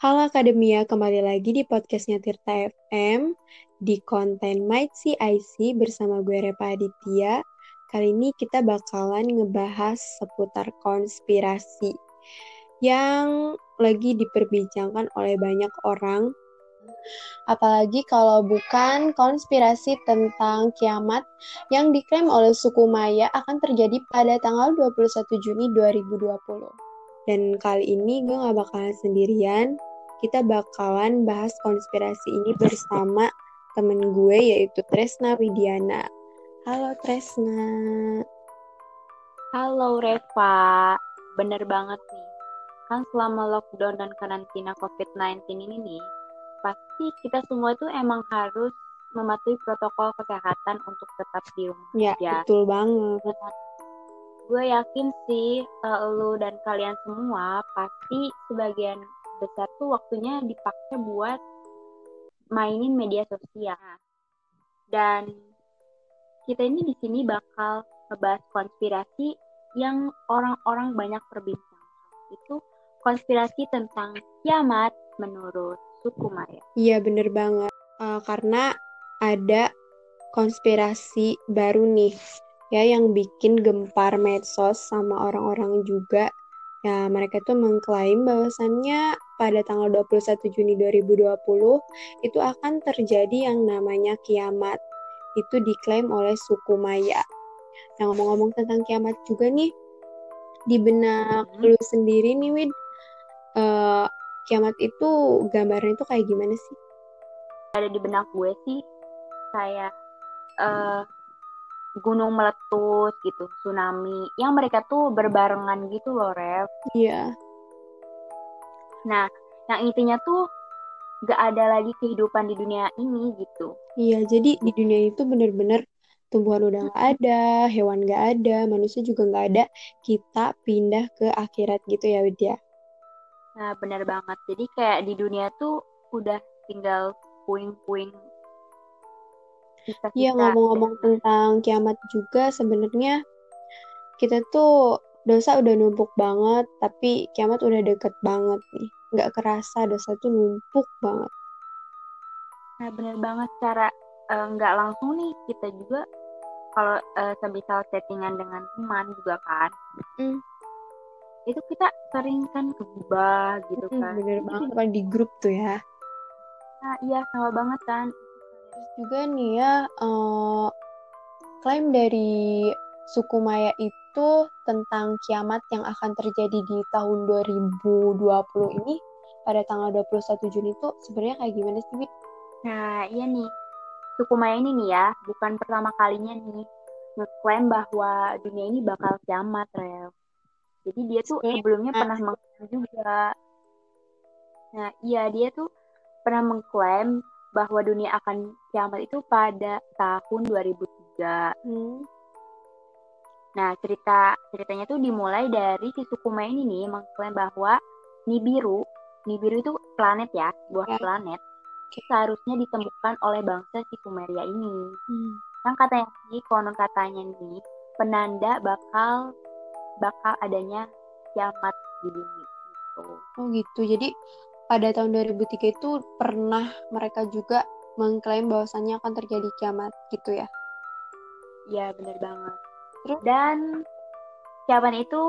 Halo Akademia, kembali lagi di podcastnya Tirta FM di konten Might CIC bersama gue Repa Aditya. Kali ini kita bakalan ngebahas seputar konspirasi yang lagi diperbincangkan oleh banyak orang. Apalagi kalau bukan konspirasi tentang kiamat yang diklaim oleh suku Maya akan terjadi pada tanggal 21 Juni 2020. Dan kali ini gue gak bakalan sendirian, kita bakalan bahas konspirasi ini bersama temen gue yaitu Tresna Widiana. Halo Tresna. Halo Reva, bener banget nih. Kan selama lockdown dan karantina COVID-19 ini nih, pasti kita semua tuh emang harus mematuhi protokol kesehatan untuk tetap di rumah. Ya, aja. betul banget. Gue yakin sih uh, lu dan kalian semua pasti sebagian besar tuh waktunya dipakai buat mainin media sosial. Dan kita ini di sini bakal ngebahas konspirasi yang orang-orang banyak perbincangkan. Itu konspirasi tentang kiamat menurut suku Maya. Iya bener banget. Uh, karena ada konspirasi baru nih ya yang bikin gempar medsos sama orang-orang juga ya mereka tuh mengklaim bahwasannya pada tanggal 21 Juni 2020 itu akan terjadi yang namanya kiamat itu diklaim oleh suku Maya yang ngomong-ngomong tentang kiamat juga nih di benak hmm. lu sendiri nih Wid uh, kiamat itu gambarnya itu kayak gimana sih ada di benak gue sih kayak uh, gunung meletus gitu, tsunami, yang mereka tuh berbarengan gitu loh, Rev. Iya. Nah, yang intinya tuh gak ada lagi kehidupan di dunia ini gitu. Iya, jadi di dunia itu bener-bener tumbuhan udah gak ada, hewan gak ada, manusia juga gak ada, kita pindah ke akhirat gitu ya, Widya. Nah, bener banget. Jadi kayak di dunia tuh udah tinggal puing-puing Iya ngomong-ngomong tentang kiamat juga sebenarnya kita tuh dosa udah numpuk banget tapi kiamat udah deket banget nih. Nggak kerasa dosa tuh numpuk banget. Nah bener banget cara uh, nggak langsung nih kita juga kalau uh, semisal settingan dengan teman juga kan. Mm. itu kita sering kan kebubah gitu mm, kan. bener banget kalau di grup tuh ya. Nah iya sama banget kan. Juga nih ya uh, klaim dari suku Maya itu tentang kiamat yang akan terjadi di tahun 2020 ini pada tanggal 21 Juni itu sebenarnya kayak gimana sih, Bit? Nah, iya nih. Suku Maya ini nih ya, bukan pertama kalinya nih ngeklaim bahwa dunia ini bakal kiamat, Rev. Jadi dia tuh sebelumnya pernah mengklaim juga. Nah, iya dia tuh pernah mengklaim bahwa dunia akan kiamat itu pada tahun 2003. Hmm. Nah, cerita ceritanya tuh dimulai dari si suku Maya ini nih mengklaim bahwa Nibiru, Nibiru itu planet ya, sebuah yeah. planet, okay. seharusnya ditemukan oleh bangsa si Sumeria ini. Hmm. Yang katanya sih, konon katanya nih, penanda bakal bakal adanya kiamat di bumi gitu. Oh gitu. Jadi pada tahun 2003 itu pernah mereka juga mengklaim bahwasannya akan terjadi kiamat gitu ya. Iya, benar banget. Terus dan kiamat itu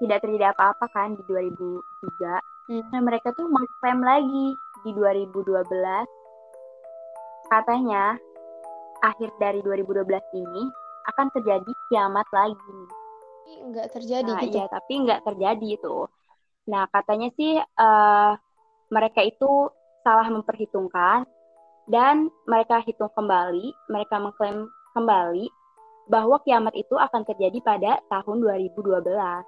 tidak terjadi apa-apa kan di 2003. Hmm. Nah, mereka tuh mengklaim lagi di 2012 katanya akhir dari 2012 ini akan terjadi kiamat lagi. Enggak terjadi nah, gitu. Iya, tapi enggak terjadi itu. Nah, katanya sih uh, mereka itu salah memperhitungkan dan mereka hitung kembali, mereka mengklaim kembali bahwa kiamat itu akan terjadi pada tahun 2012.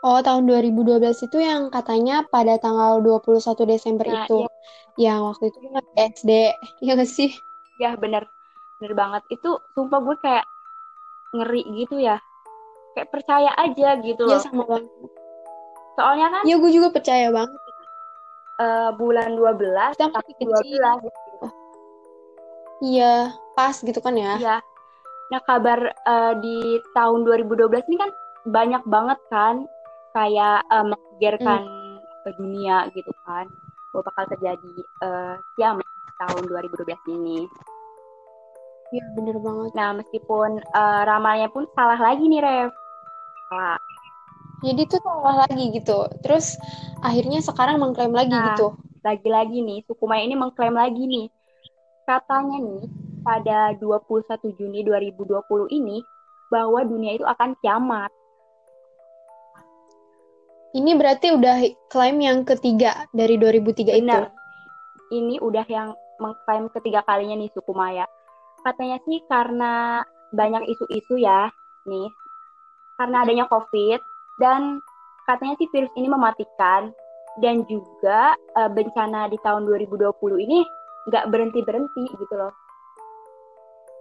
Oh, tahun 2012 itu yang katanya pada tanggal 21 Desember nah, itu. Iya. Yang waktu itu kan SD, ya gak sih? Ya, bener. Bener banget. Itu sumpah gue kayak ngeri gitu ya. Kayak percaya aja gitu iya, loh. Iya, sama banget Soalnya kan Ya gue juga percaya banget. Uh, bulan 12 Kita tapi 12 gitu. Iya, pas gitu kan ya. Iya. Nah, kabar uh, di tahun 2012 ini kan banyak banget kan kayak uh, menggegerkan hmm. ke dunia gitu kan bahwa bakal terjadi uh, kiamat tahun 2012 ini. Iya bener banget. Nah meskipun uh, ramalnya pun salah lagi nih Rev. Salah. Jadi itu salah lagi gitu. Terus akhirnya sekarang mengklaim lagi nah, gitu. Lagi-lagi nih, suku Maya ini mengklaim lagi nih. Katanya nih, pada 21 Juni 2020 ini, bahwa dunia itu akan kiamat. Ini berarti udah klaim yang ketiga dari 2003 Benar. itu. Ini udah yang mengklaim ketiga kalinya nih suku Maya katanya sih karena banyak isu-isu ya nih karena adanya COVID dan katanya sih virus ini mematikan dan juga uh, bencana di tahun 2020 ini nggak berhenti berhenti gitu loh.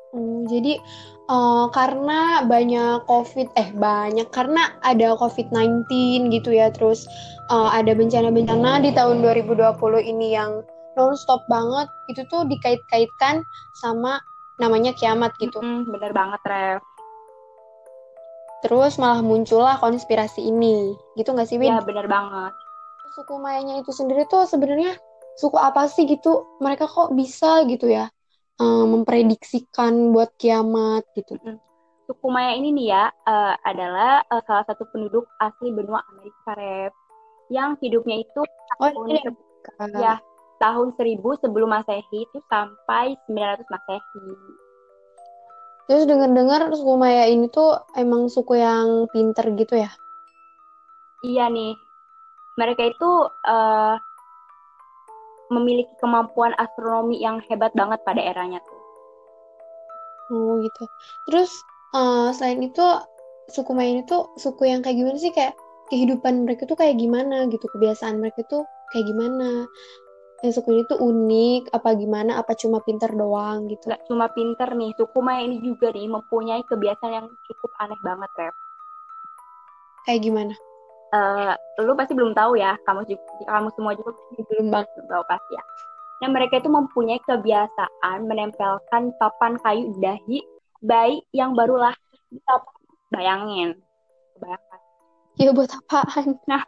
Hmm, jadi uh, karena banyak COVID, eh banyak karena ada COVID-19 gitu ya, terus uh, ada bencana-bencana di tahun 2020 ini yang non-stop banget, itu tuh dikait-kaitkan sama namanya kiamat gitu. Mm, bener banget, Rev. Terus malah muncullah konspirasi ini, gitu nggak sih, Win? Ya, bener banget. Suku Mayanya itu sendiri tuh sebenarnya suku apa sih gitu? Mereka kok bisa gitu ya um, memprediksikan buat kiamat gitu. Mm. Suku Maya ini nih ya uh, adalah uh, salah satu penduduk asli benua Amerika, Rev. Yang hidupnya itu oh, ini ya tahun 1000 sebelum Masehi itu sampai 900 Masehi. Terus dengar-dengar suku Maya ini tuh emang suku yang pinter gitu ya? Iya nih. Mereka itu uh, memiliki kemampuan astronomi yang hebat banget pada eranya tuh. Oh gitu. Terus uh, selain itu suku Maya ini tuh suku yang kayak gimana sih? Kayak kehidupan mereka tuh kayak gimana gitu? Kebiasaan mereka tuh kayak gimana? Yang suku ini tuh unik apa gimana? Apa cuma pinter doang gitu? Gak cuma pinter nih suku Maya ini juga nih mempunyai kebiasaan yang cukup aneh banget Rep. Kayak gimana uh, lu pasti belum tahu ya kamu juga, kamu semua juga belum banget belum tahu pasti ya. Nah mereka itu mempunyai kebiasaan menempelkan papan kayu dahi bayi yang baru lahir bayangin bayangkan ya buat apaan? Nah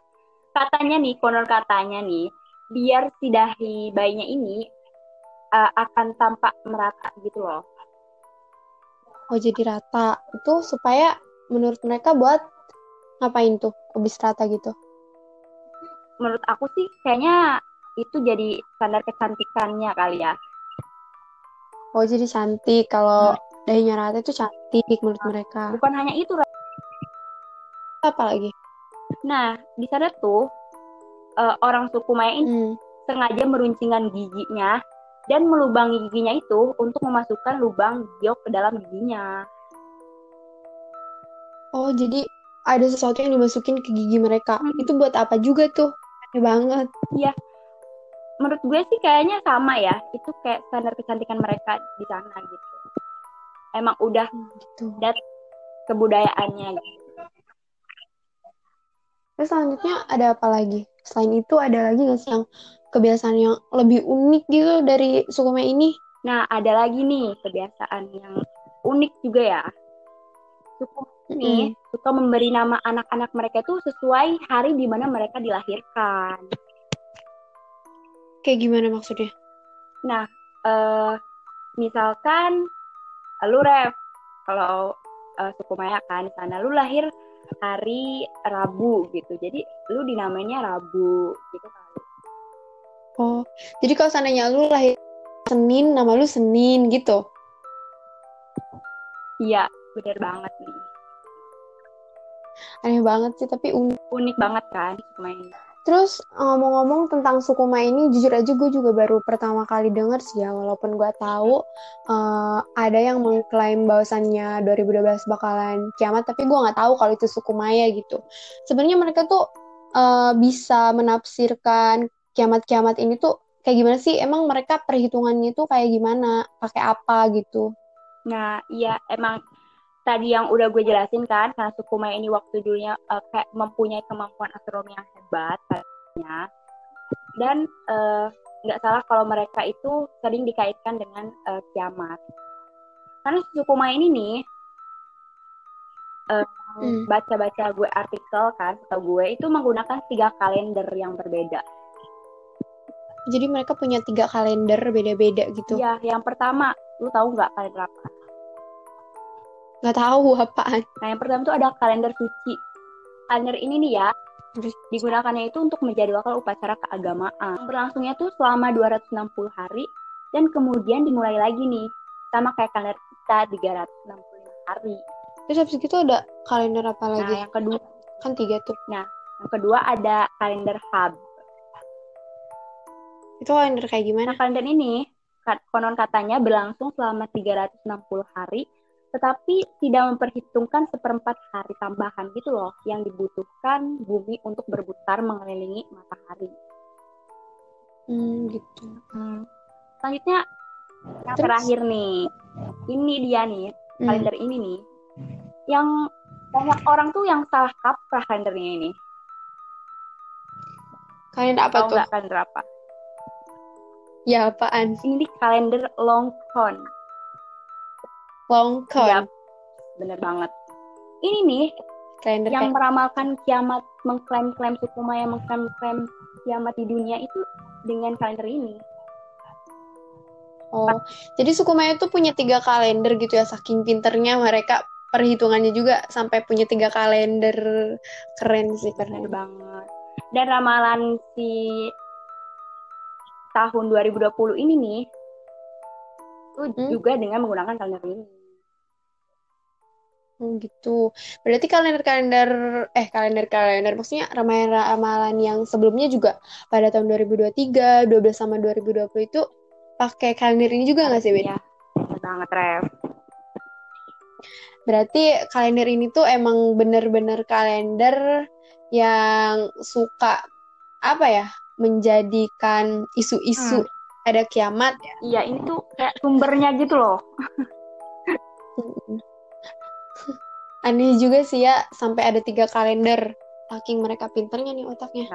katanya nih konon katanya nih biar si dahi bayinya ini uh, akan tampak merata gitu loh. Oh jadi rata. Itu supaya menurut mereka buat ngapain tuh habis rata gitu? Menurut aku sih kayaknya itu jadi standar kecantikannya kali ya. Oh jadi cantik kalau hmm. dahinya rata itu cantik menurut mereka. Bukan hanya itu. Apa lagi? Nah di sana tuh uh, orang suku Maya ini hmm. sengaja meruncingkan giginya dan melubangi giginya itu untuk memasukkan lubang giok ke dalam giginya. Oh, jadi ada sesuatu yang dimasukin ke gigi mereka. Hmm. Itu buat apa juga tuh? Aneh banget. Iya. Menurut gue sih kayaknya sama ya. Itu kayak standar kecantikan mereka di sana gitu. Emang udah hmm, gitu. dat kebudayaannya gitu. Terus selanjutnya ada apa lagi? Selain itu ada lagi nggak sih yang kebiasaan yang lebih unik gitu dari suku Maya ini? Nah, ada lagi nih kebiasaan yang unik juga ya. Suku ini mm. suka memberi nama anak-anak mereka tuh sesuai hari di mana mereka dilahirkan. Kayak gimana maksudnya? Nah, uh, misalkan lu Rev, kalau uh, suku Maya kan sana lu lahir hari Rabu gitu. Jadi lu dinamainya Rabu gitu kali. Oh, jadi kalau seandainya lu lahir Senin, nama lu Senin gitu? Iya, bener banget nih. Aneh banget sih, tapi unik. Unik banget kan main. Terus ngomong-ngomong tentang suku Ma ini, jujur aja gue juga baru pertama kali denger sih ya, walaupun gue tahu uh, ada yang mengklaim bahwasannya 2012 bakalan kiamat, tapi gue nggak tahu kalau itu suku Maya gitu. Sebenarnya mereka tuh uh, bisa menafsirkan kiamat-kiamat ini tuh kayak gimana sih? Emang mereka perhitungannya tuh kayak gimana? Pakai apa gitu? Nah, iya emang tadi yang udah gue jelasin kan karena suku Maya ini waktu dulunya uh, kayak mempunyai kemampuan astronomi yang hebat katanya dan eh, nggak uh, salah kalau mereka itu sering dikaitkan dengan uh, kiamat karena suku Maya ini nih uh, hmm. baca-baca gue artikel kan atau gue itu menggunakan tiga kalender yang berbeda. Jadi mereka punya tiga kalender beda-beda gitu. Iya, yang pertama, lu tahu nggak kalender apa? Nggak tahu apaan. Nah, yang pertama itu ada kalender suci. Kalender ini nih ya, digunakannya itu untuk menjadwalkan upacara keagamaan. Berlangsungnya tuh selama 260 hari dan kemudian dimulai lagi nih sama kayak kalender kita 365 hari. Terus habis itu ada kalender apa lagi? Nah, yang kedua kan tiga tuh. Nah, yang kedua ada kalender hub. Itu kalender kayak gimana? Nah, kalender ini konon katanya berlangsung selama 360 hari, tetapi tidak memperhitungkan seperempat hari tambahan gitu loh, yang dibutuhkan bumi untuk berputar mengelilingi matahari. Hmm, gitu. Hmm. Selanjutnya, yang Terus? terakhir nih, ini dia nih, hmm. kalender ini nih, yang banyak orang tuh yang salah kaprah kalendernya ini. Kalender apa tuh? kalender apa? Ya apaan? Ini kalender long con. Long con. Ya, bener banget. Ini nih kalender yang kayak... meramalkan kiamat, mengklaim-klaim suku Maya, mengklaim-klaim kiamat di dunia itu dengan kalender ini. Oh, jadi suku Maya itu punya tiga kalender gitu ya, saking pinternya mereka perhitungannya juga sampai punya tiga kalender keren sih keren banget. Dan ramalan si tahun 2020 ini nih itu hmm? juga dengan menggunakan kalender ini. Oh gitu. Berarti kalender-kalender eh kalender-kalender maksudnya ramalan-ramalan yang sebelumnya juga pada tahun 2023, 12 sama 2020 itu pakai kalender ini juga nggak sih, Win? Iya, banget, Rev. Berarti kalender ini tuh emang bener-bener kalender yang suka apa ya? menjadikan isu-isu hmm. ada kiamat ya. Iya, ini tuh kayak sumbernya gitu loh. Aneh juga sih ya, sampai ada tiga kalender. Saking mereka pinternya nih otaknya.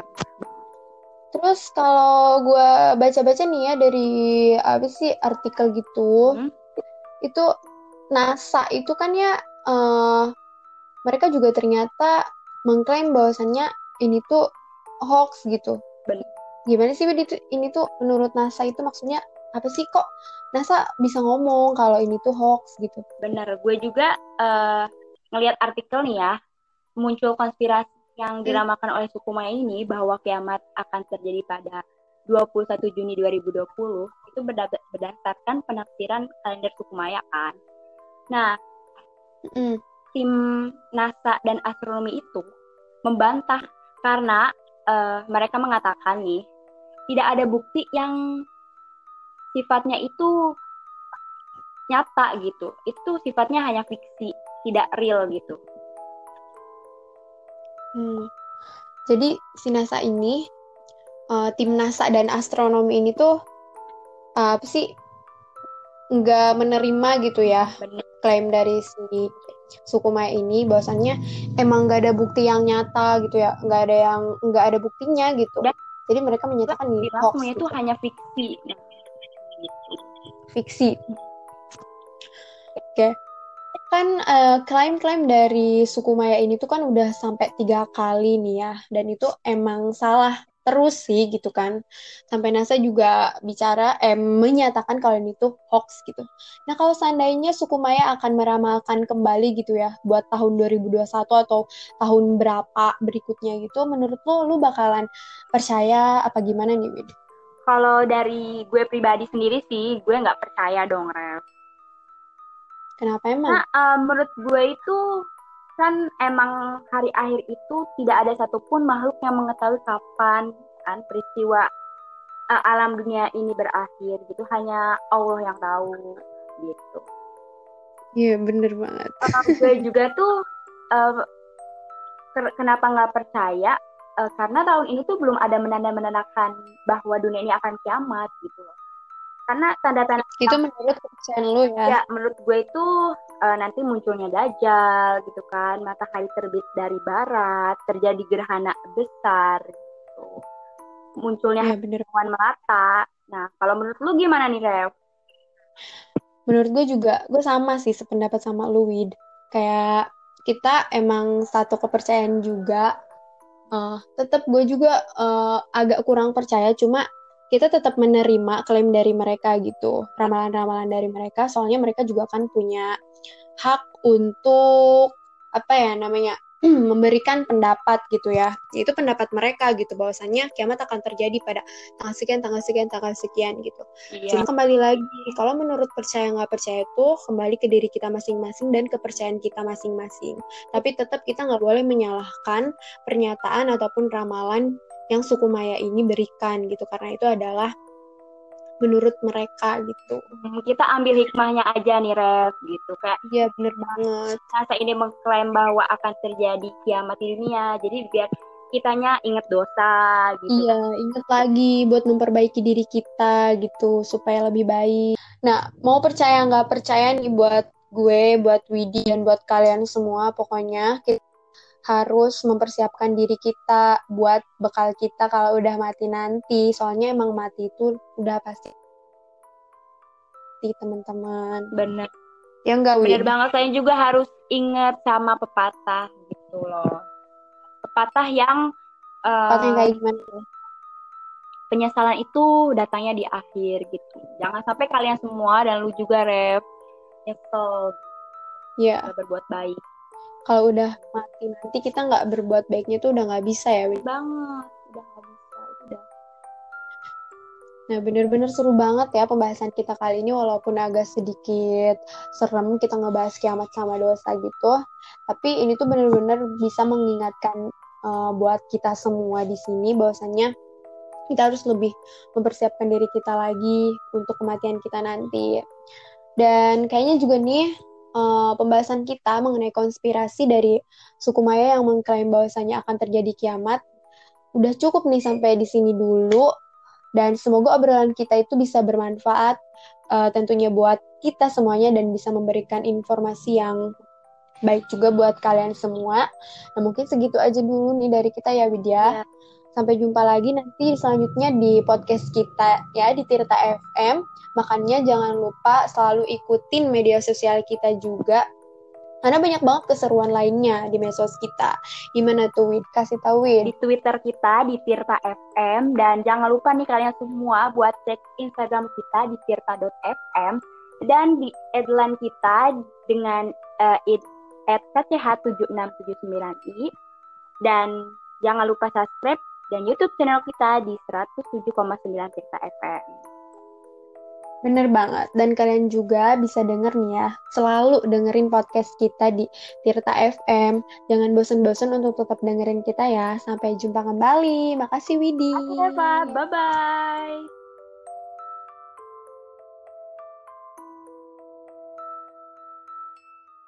Terus kalau gue baca-baca nih ya dari apa sih artikel gitu, hmm? itu NASA itu kan ya uh, mereka juga ternyata mengklaim bahwasannya ini tuh hoax gitu gimana sih ini tuh menurut NASA itu maksudnya apa sih kok NASA bisa ngomong kalau ini tuh hoax gitu bener gue juga uh, ngelihat artikel nih ya muncul konspirasi yang hmm. diramakan oleh suku Maya ini bahwa kiamat akan terjadi pada 21 Juni 2020 itu berdasarkan penafsiran kalender suku Maya kan. Nah, mm. tim NASA dan astronomi itu membantah karena uh, mereka mengatakan nih tidak ada bukti yang sifatnya itu nyata gitu. Itu sifatnya hanya fiksi, tidak real gitu. Hmm. Jadi si NASA ini, uh, tim NASA dan astronomi ini tuh uh, apa sih nggak menerima gitu ya Bener. klaim dari si suku Maya ini bahwasannya emang nggak ada bukti yang nyata gitu ya nggak ada yang nggak ada buktinya gitu. Dan jadi mereka menyatakan nih hoax itu gitu. hanya fiksi. Fiksi. Oke. Okay. Kan klaim klaim-klaim dari suku Maya ini tuh kan udah sampai tiga kali nih ya, dan itu emang salah terus sih gitu kan. Sampai NASA juga bicara eh menyatakan kalau ini tuh hoax gitu. Nah, kalau seandainya suku Maya akan meramalkan kembali gitu ya buat tahun 2021 atau tahun berapa berikutnya gitu, menurut lo lu bakalan percaya apa gimana nih, Wid? Kalau dari gue pribadi sendiri sih, gue nggak percaya dong, Rev. Kenapa emang? Nah, uh, menurut gue itu kan emang hari akhir itu tidak ada satupun makhluk yang mengetahui kapan kan peristiwa uh, alam dunia ini berakhir gitu hanya Allah yang tahu gitu iya yeah, bener banget uh, gue juga tuh uh, kenapa nggak percaya uh, karena tahun ini tuh belum ada menanda-menandakan bahwa dunia ini akan kiamat gitu. Loh karena tanda-tanda itu menurut kepercayaan lu ya? Ya menurut gue itu uh, nanti munculnya dajjal gitu kan. Matahari terbit dari barat terjadi gerhana besar gitu. Munculnya ya, bener. melata. Nah kalau menurut lu gimana nih Rev? menurut gue juga gue sama sih sependapat sama lu Wid. Kayak kita emang satu kepercayaan juga uh, tetap gue juga uh, agak kurang percaya cuma kita tetap menerima klaim dari mereka gitu ramalan-ramalan dari mereka soalnya mereka juga kan punya hak untuk apa ya namanya memberikan pendapat gitu ya. Itu pendapat mereka gitu bahwasannya kiamat akan terjadi pada tanggal sekian tanggal sekian tanggal sekian gitu. Iya. cuma kembali lagi kalau menurut percaya nggak percaya itu kembali ke diri kita masing-masing dan kepercayaan kita masing-masing. Tapi tetap kita nggak boleh menyalahkan pernyataan ataupun ramalan yang suku Maya ini berikan gitu karena itu adalah menurut mereka gitu. Hmm, kita ambil hikmahnya aja nih Rev gitu kayak. Iya bener banget. Masa ini mengklaim bahwa akan terjadi kiamat dunia, jadi biar kitanya inget dosa gitu. Iya, inget lagi buat memperbaiki diri kita gitu supaya lebih baik. Nah, mau percaya nggak percaya nih buat gue, buat Widi dan buat kalian semua, pokoknya kita harus mempersiapkan diri kita buat bekal kita kalau udah mati nanti. Soalnya emang mati itu udah pasti teman-teman. Bener. Ya enggak, Bener banget. Saya juga harus ingat sama pepatah gitu loh. Pepatah yang uh, pepatah yang kayak gimana? Penyesalan itu datangnya di akhir gitu. Jangan sampai kalian semua dan lu juga Rev nyesel. Iya. Yeah. berbuat baik kalau udah mati nanti kita nggak berbuat baiknya tuh udah nggak bisa ya Win? banget udah nggak bisa udah Nah, bener-bener seru banget ya pembahasan kita kali ini walaupun agak sedikit serem kita ngebahas kiamat sama dosa gitu. Tapi ini tuh bener-bener bisa mengingatkan uh, buat kita semua di sini bahwasannya kita harus lebih mempersiapkan diri kita lagi untuk kematian kita nanti. Dan kayaknya juga nih uh, pembahasan kita mengenai konspirasi dari suku Maya yang mengklaim bahwasanya akan terjadi kiamat. Udah cukup nih sampai di sini dulu dan semoga obrolan kita itu bisa bermanfaat uh, tentunya buat kita semuanya dan bisa memberikan informasi yang baik juga buat kalian semua. Nah, mungkin segitu aja dulu nih dari kita ya Widya. Ya. Sampai jumpa lagi nanti selanjutnya di podcast kita ya di Tirta FM. Makanya jangan lupa selalu ikutin media sosial kita juga. Karena banyak banget keseruan lainnya di medsos kita. Gimana tuh, Wid? Kasih tau, Wid. Di Twitter kita, di Tirta FM. Dan jangan lupa nih kalian semua buat cek Instagram kita di tirta.fm. Dan di headline kita dengan uh, at kch7679i. Dan jangan lupa subscribe dan YouTube channel kita di 107,9 Tirta FM. Bener banget. Dan kalian juga bisa denger nih ya, selalu dengerin podcast kita di Tirta FM. Jangan bosen-bosen untuk tetap dengerin kita ya. Sampai jumpa kembali. Makasih Widi. Makasih Eva. Bye-bye.